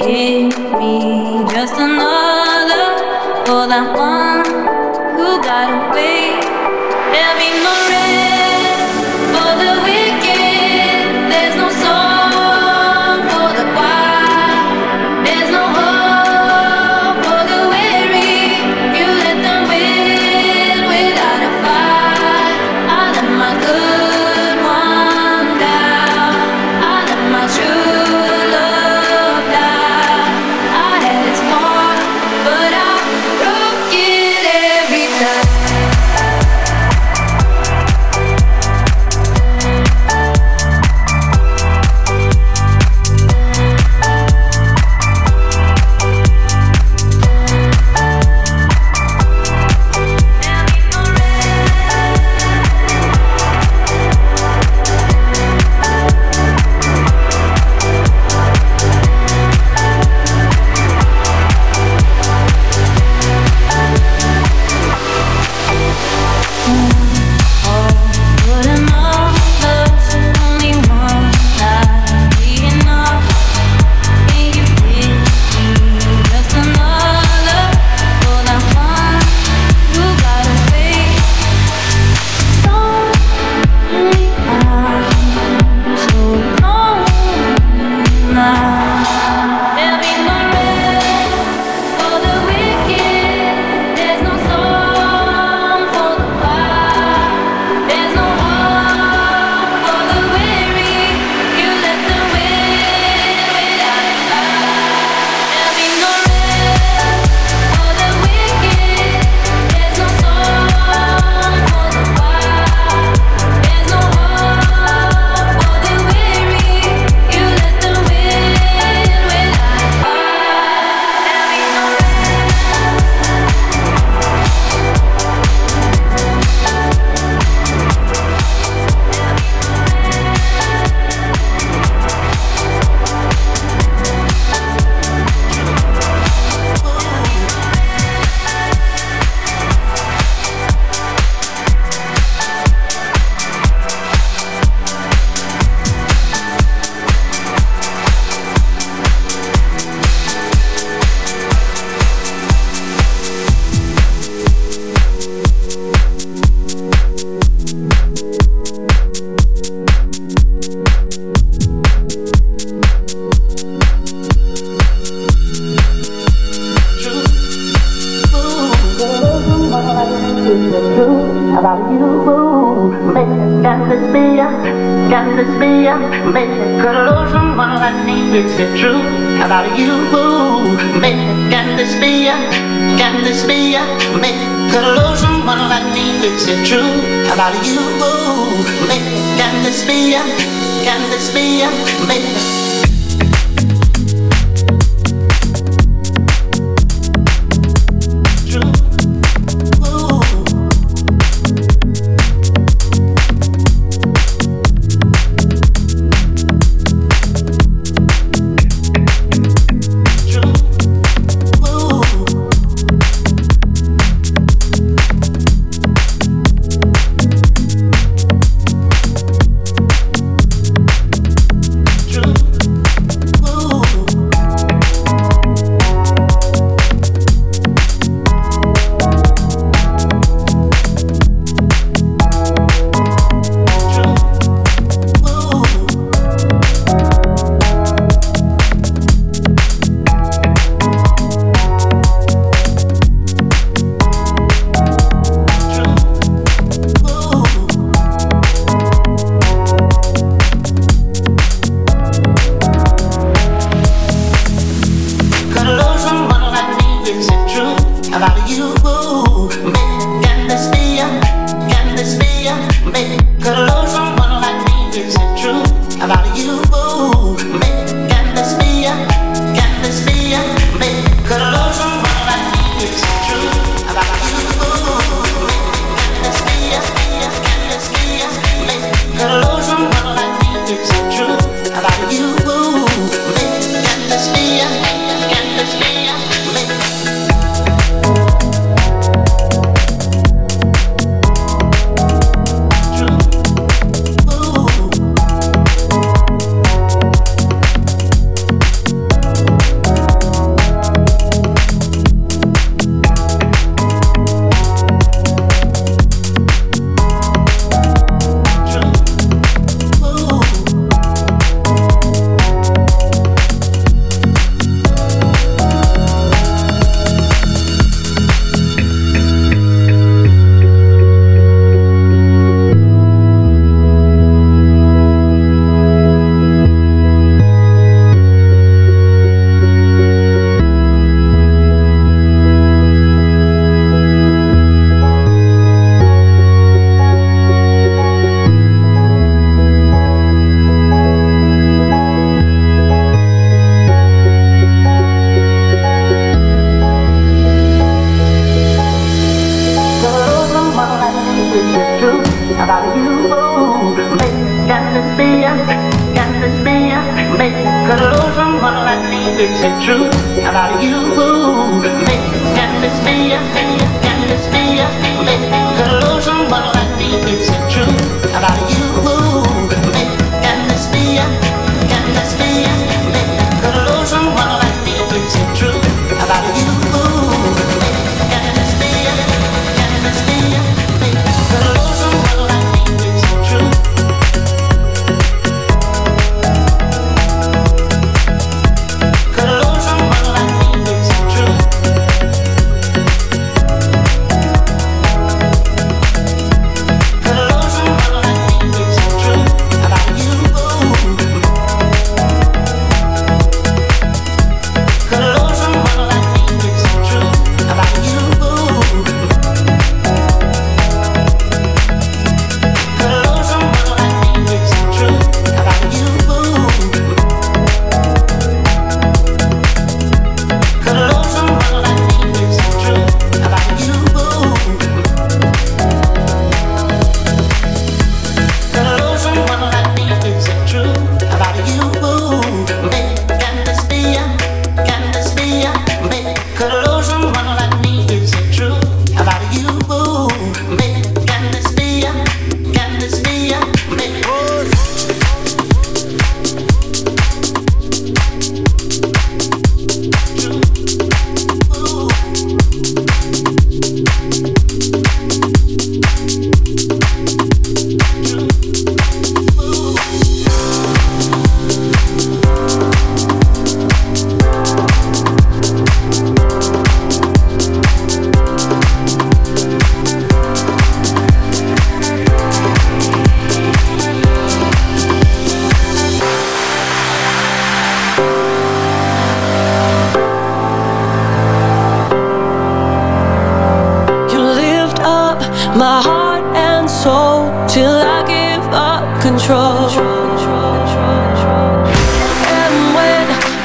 give me just another for that one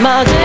when my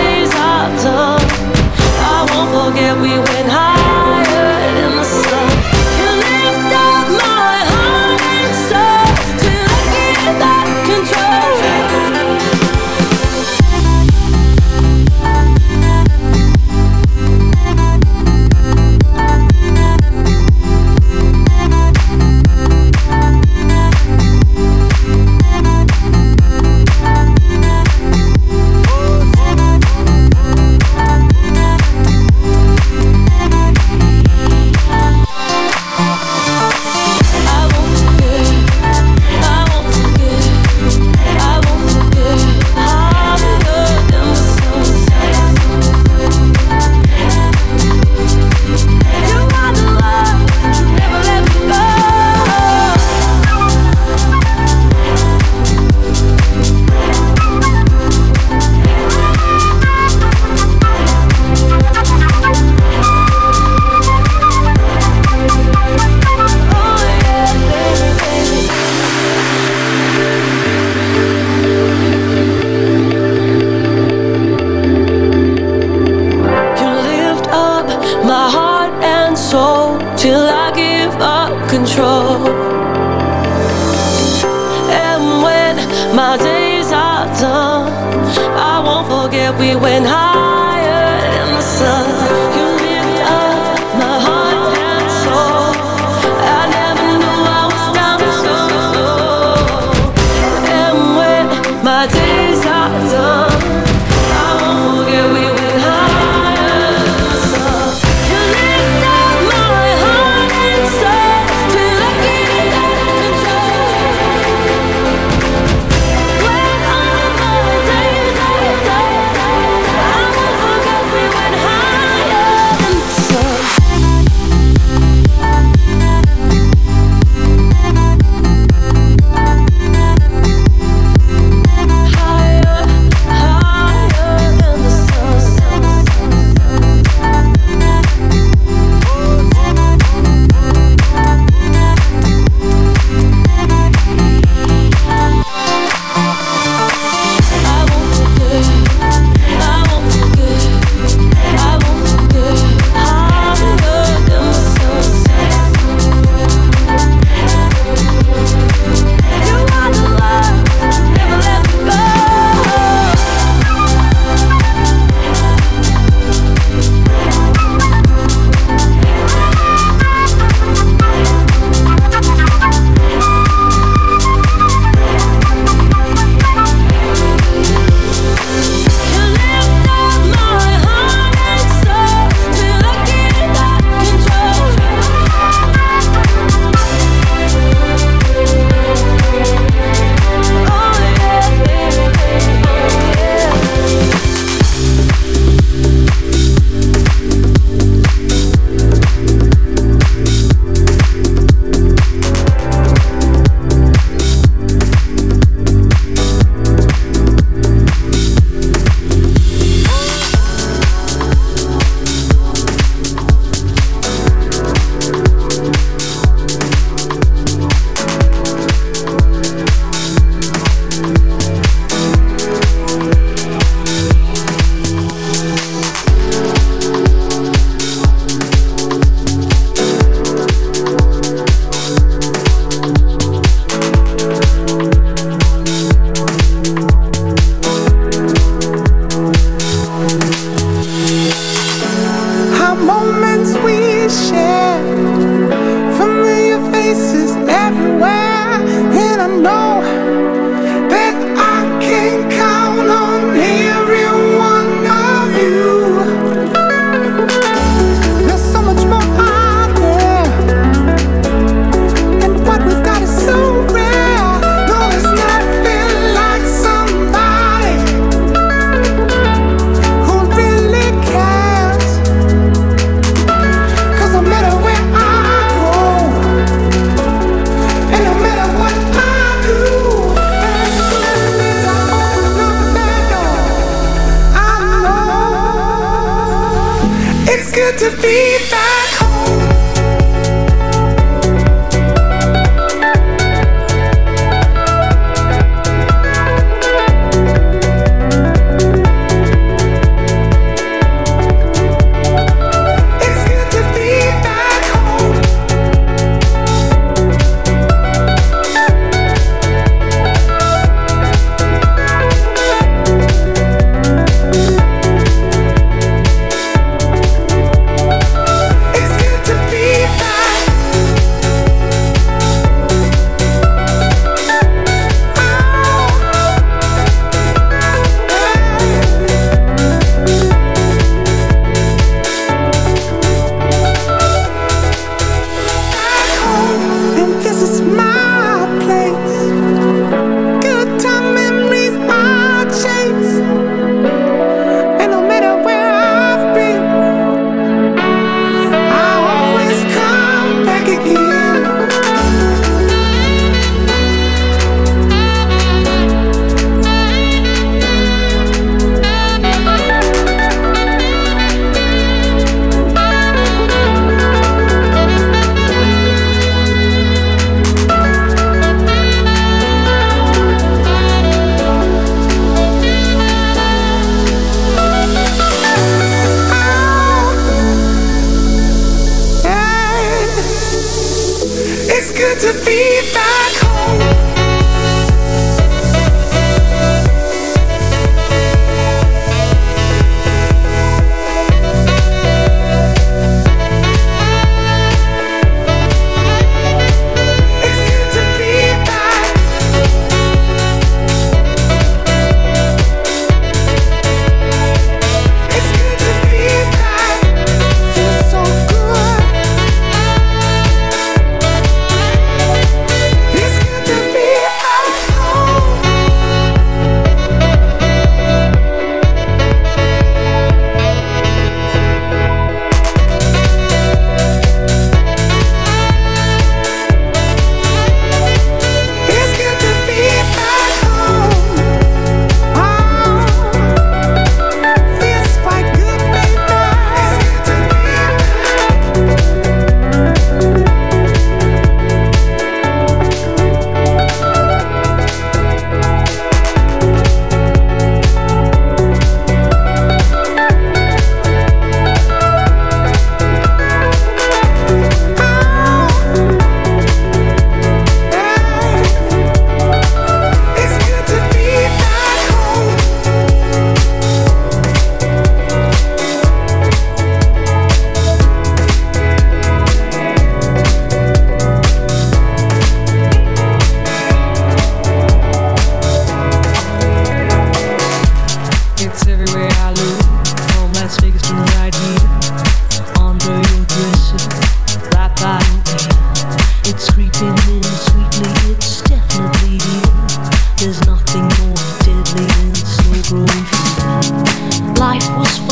life was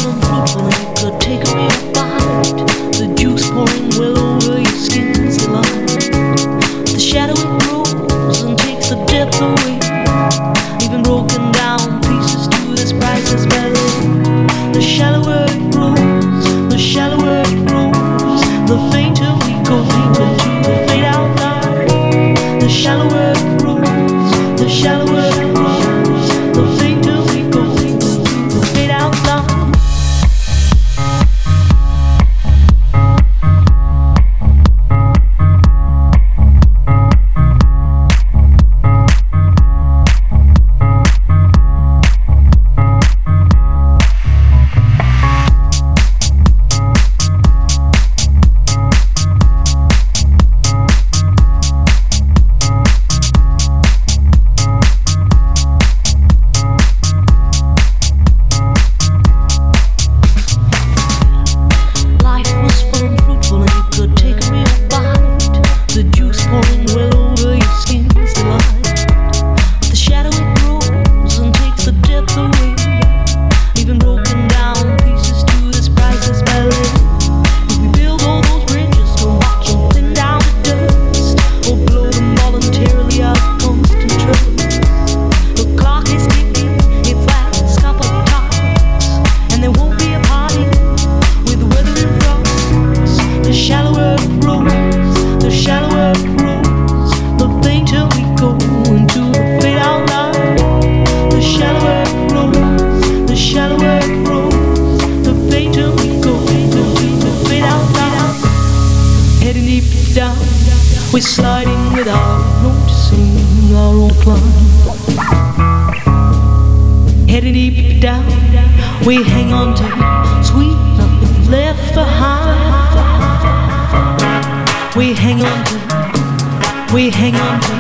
hang on to, we hang on to,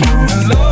love.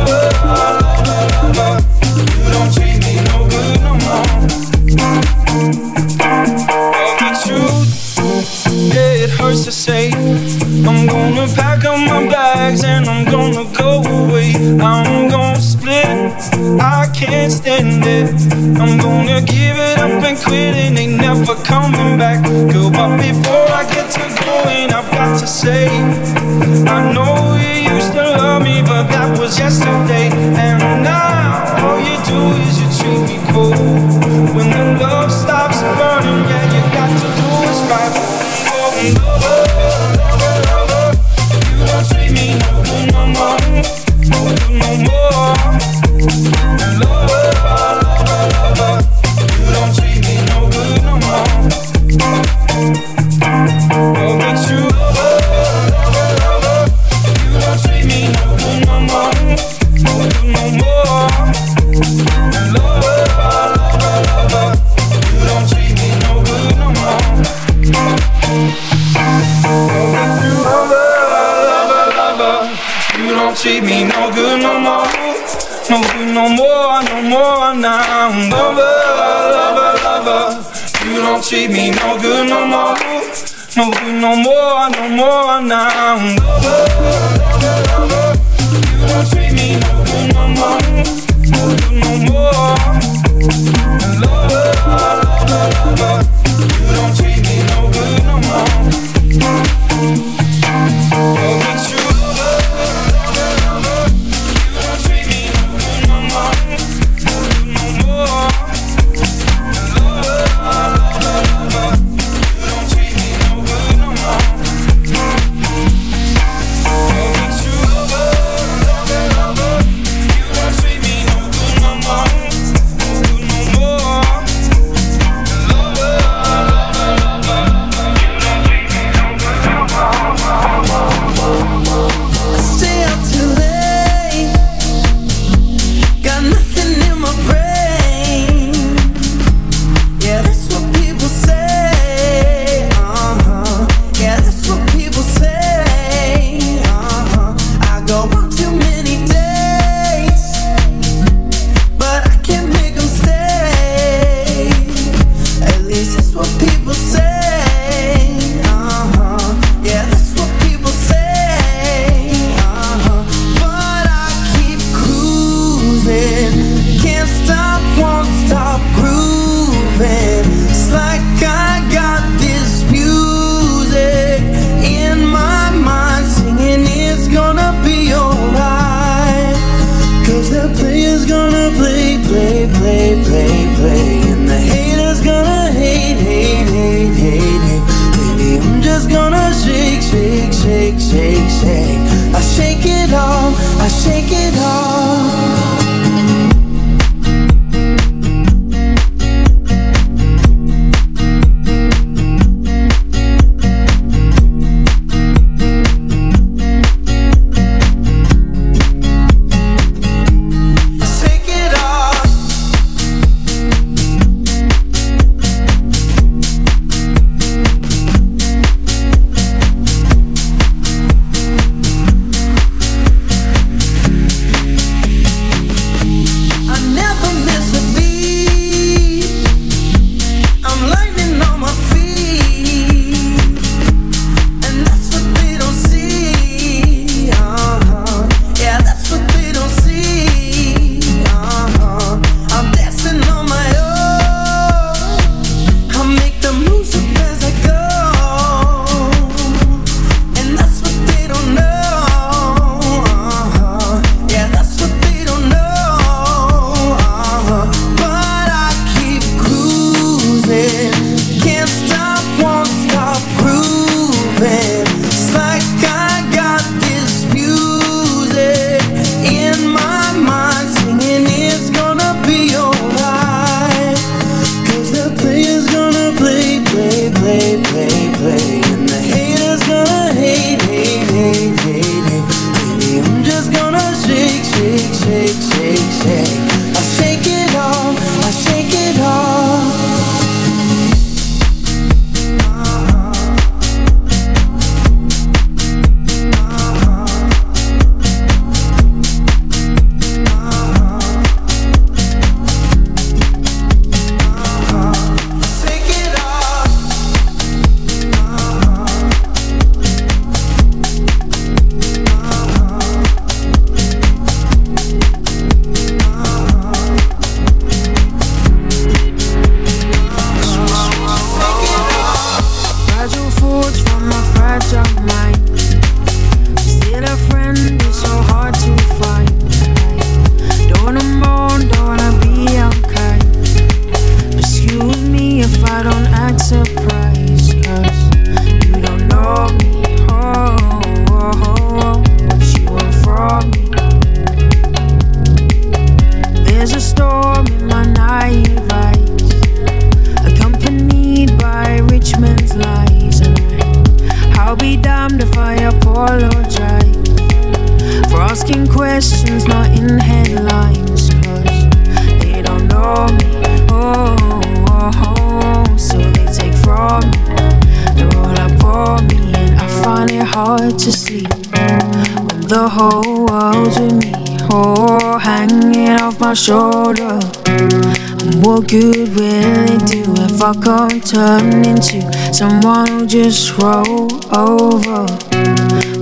Turn into someone who just roll over.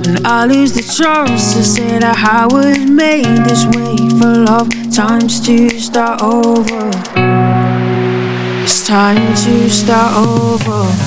When I lose the trust to say that I was made this way for love, times to start over. It's time to start over.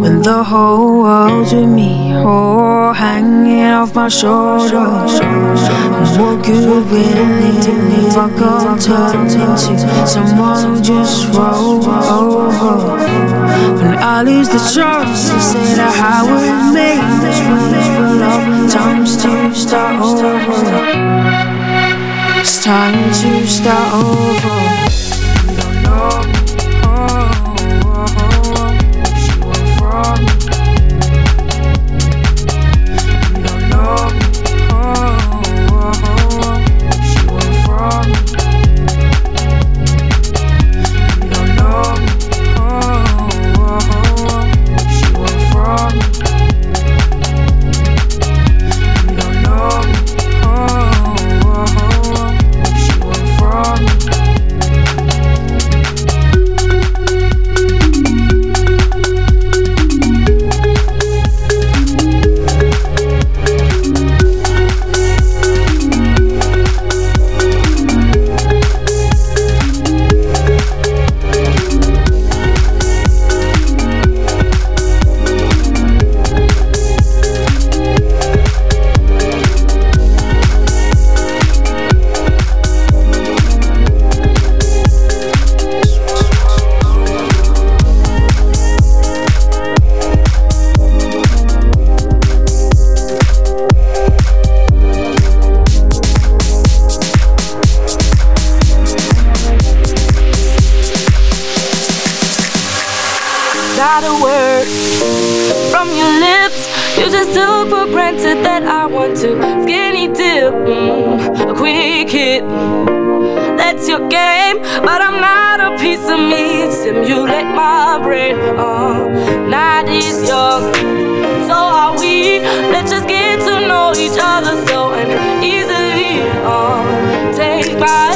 when the whole world's with me, oh, hanging off my shoulder. What good will it do if I got turned into someone who just roll over? When I lose the trust to say that I was made this for love, times to start over. It's time to start over. dip, mm, a quick hit. That's your game, but I'm not a piece of meat. Simulate my brain, uh, not is young. So are we? Let's just get to know each other so easily. Uh, take my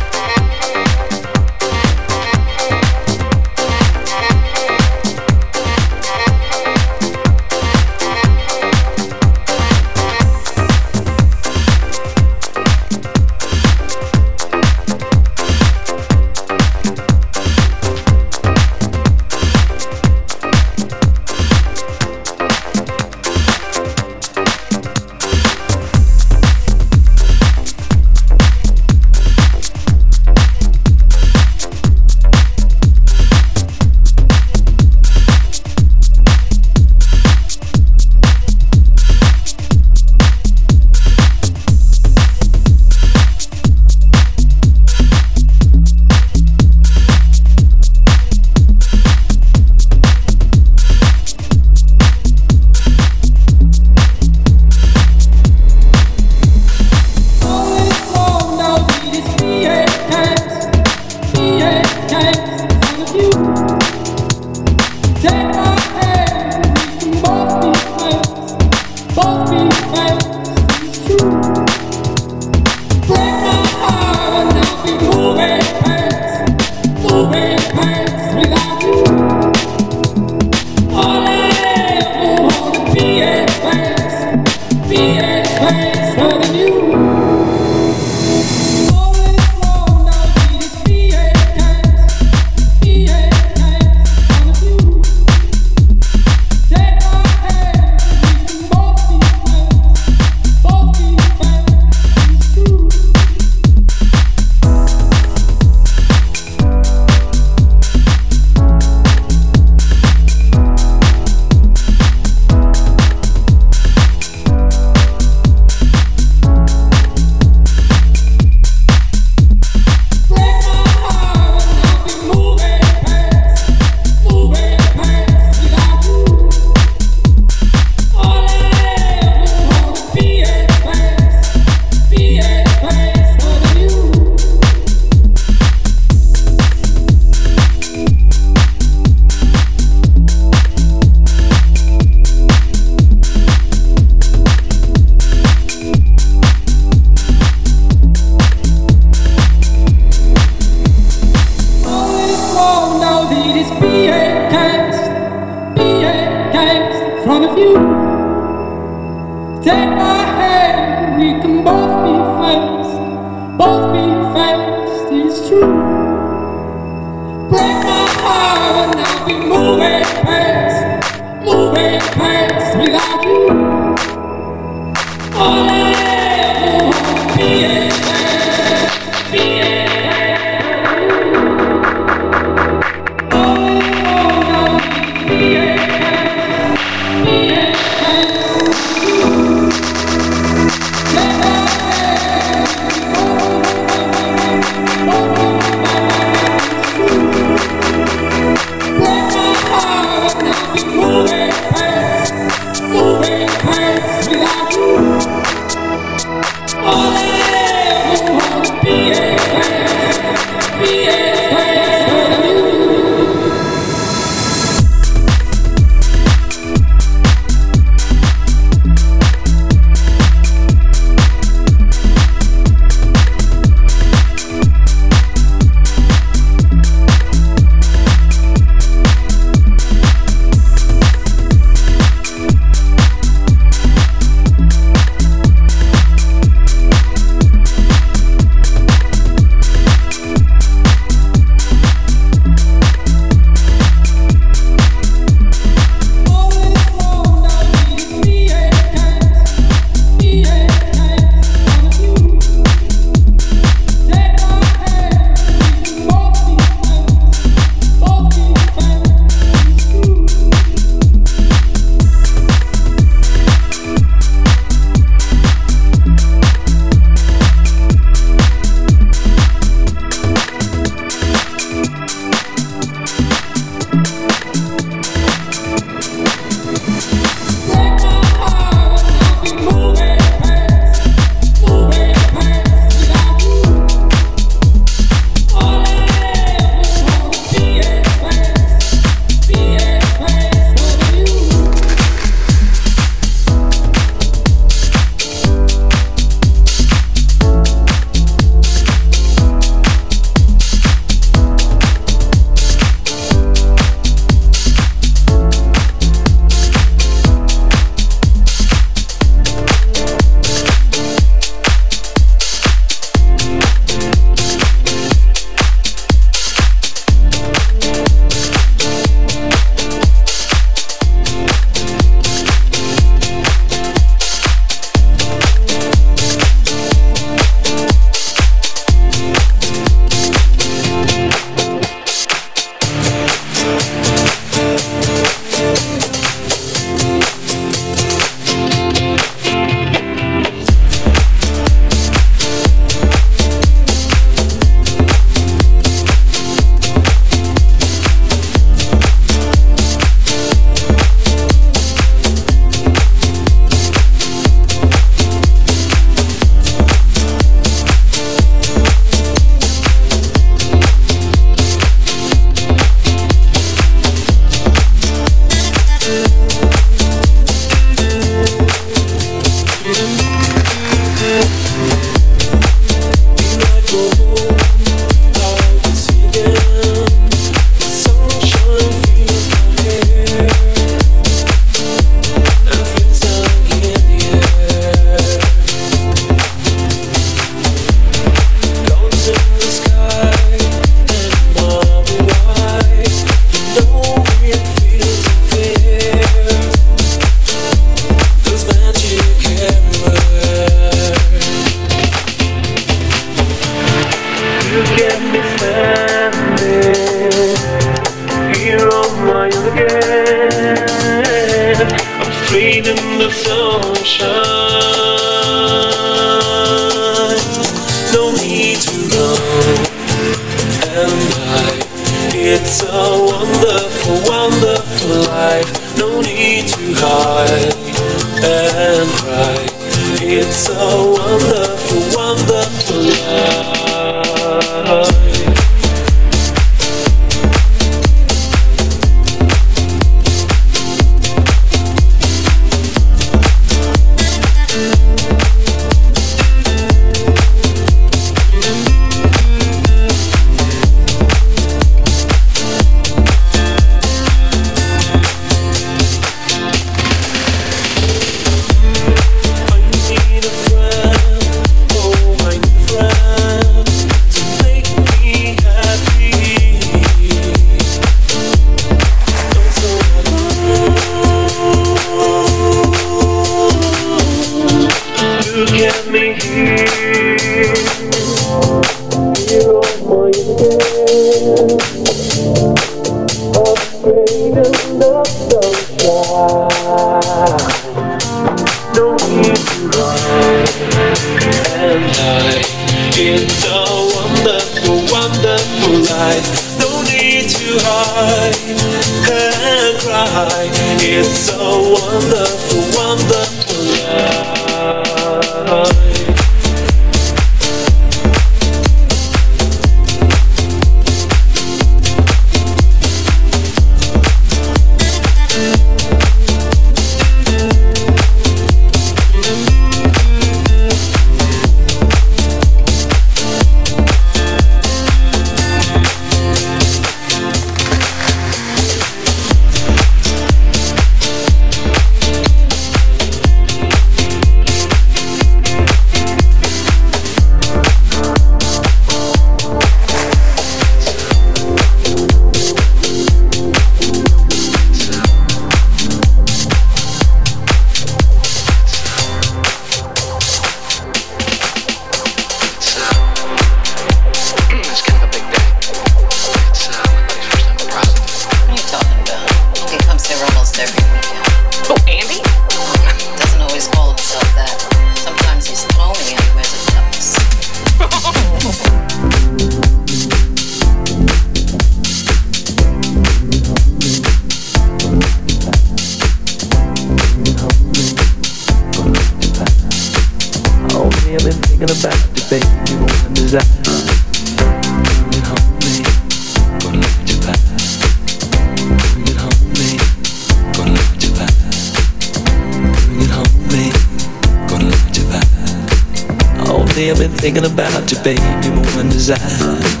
thinking about you, baby, woman, desire.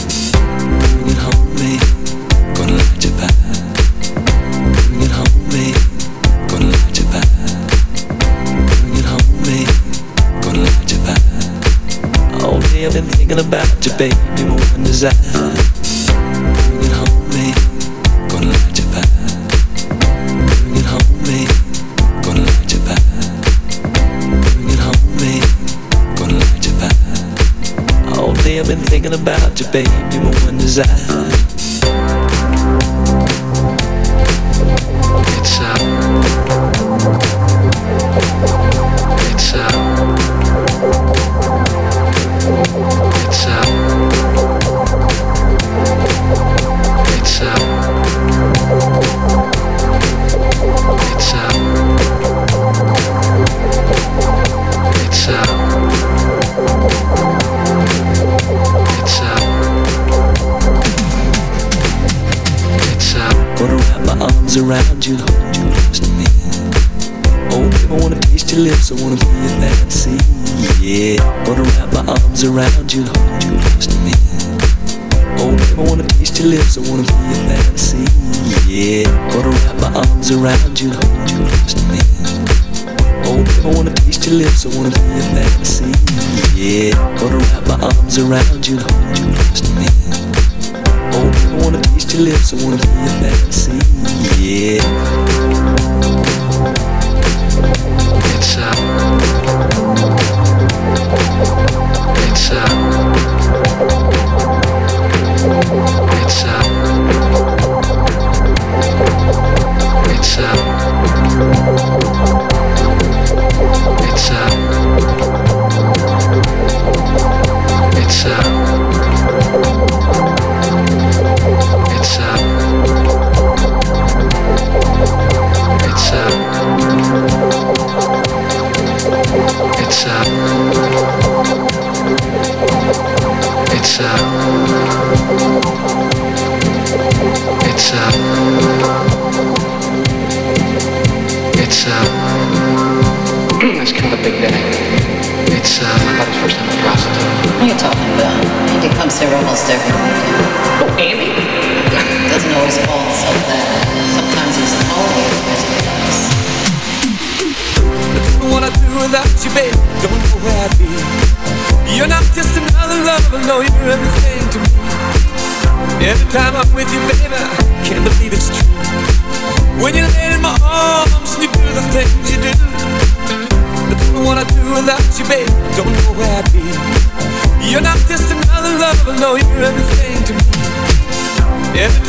Yeah.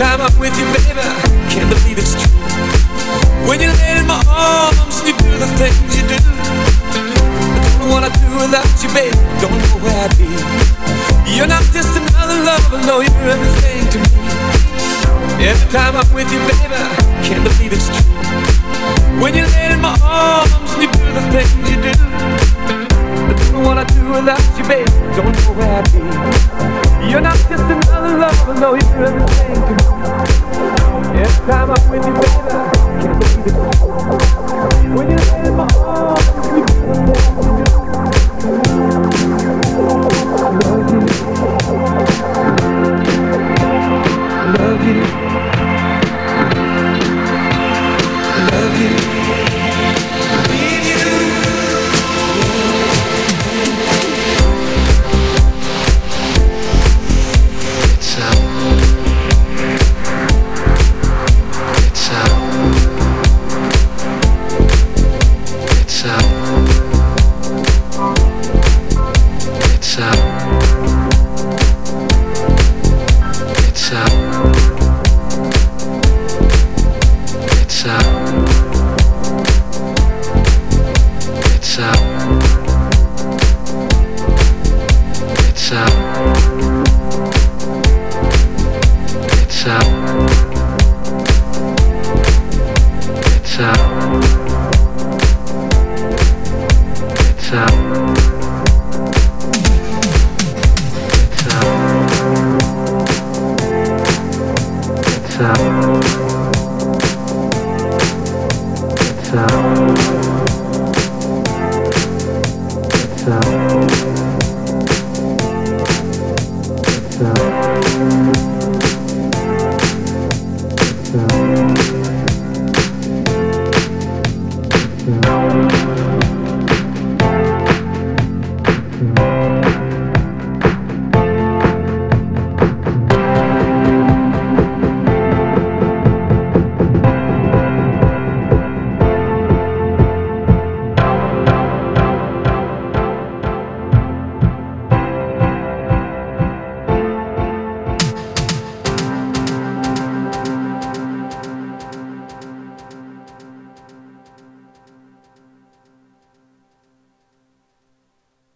time I